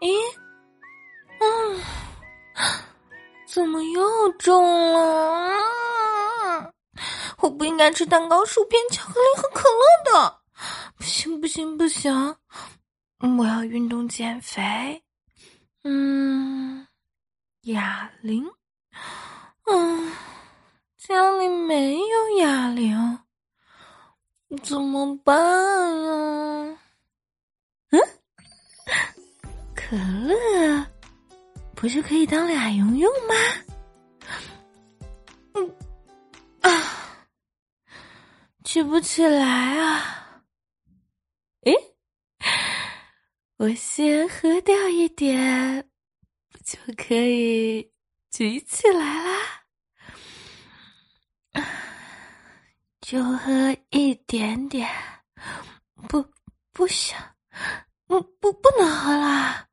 咦，嗯，怎么又重了？我不应该吃蛋糕、薯片、巧克力和可乐的。不行，不行，不行！我要运动减肥。嗯，哑铃。嗯，家里没有哑铃，怎么办啊？可乐不是可以当俩用用吗？嗯啊，举不起来啊！诶，我先喝掉一点，就可以举起来啦？就喝一点点，不不行，不，不不能喝啦，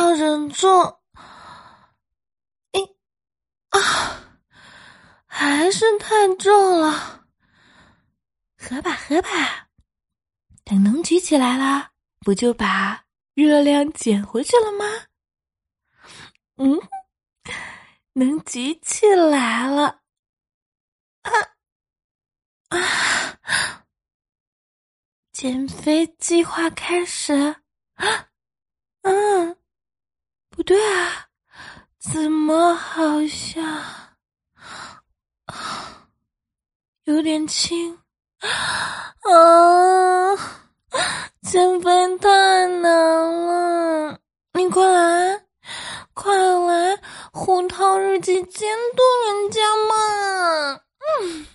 要忍住。哎，啊，还是太重了，喝吧喝吧，等能举起来了，不就把热量减回去了吗？嗯，能举起来了，啊啊！减肥计划开始，啊，对啊怎么好像有点轻。啊减肥太难了。你快来快来胡桃日记监督人家嘛。嗯。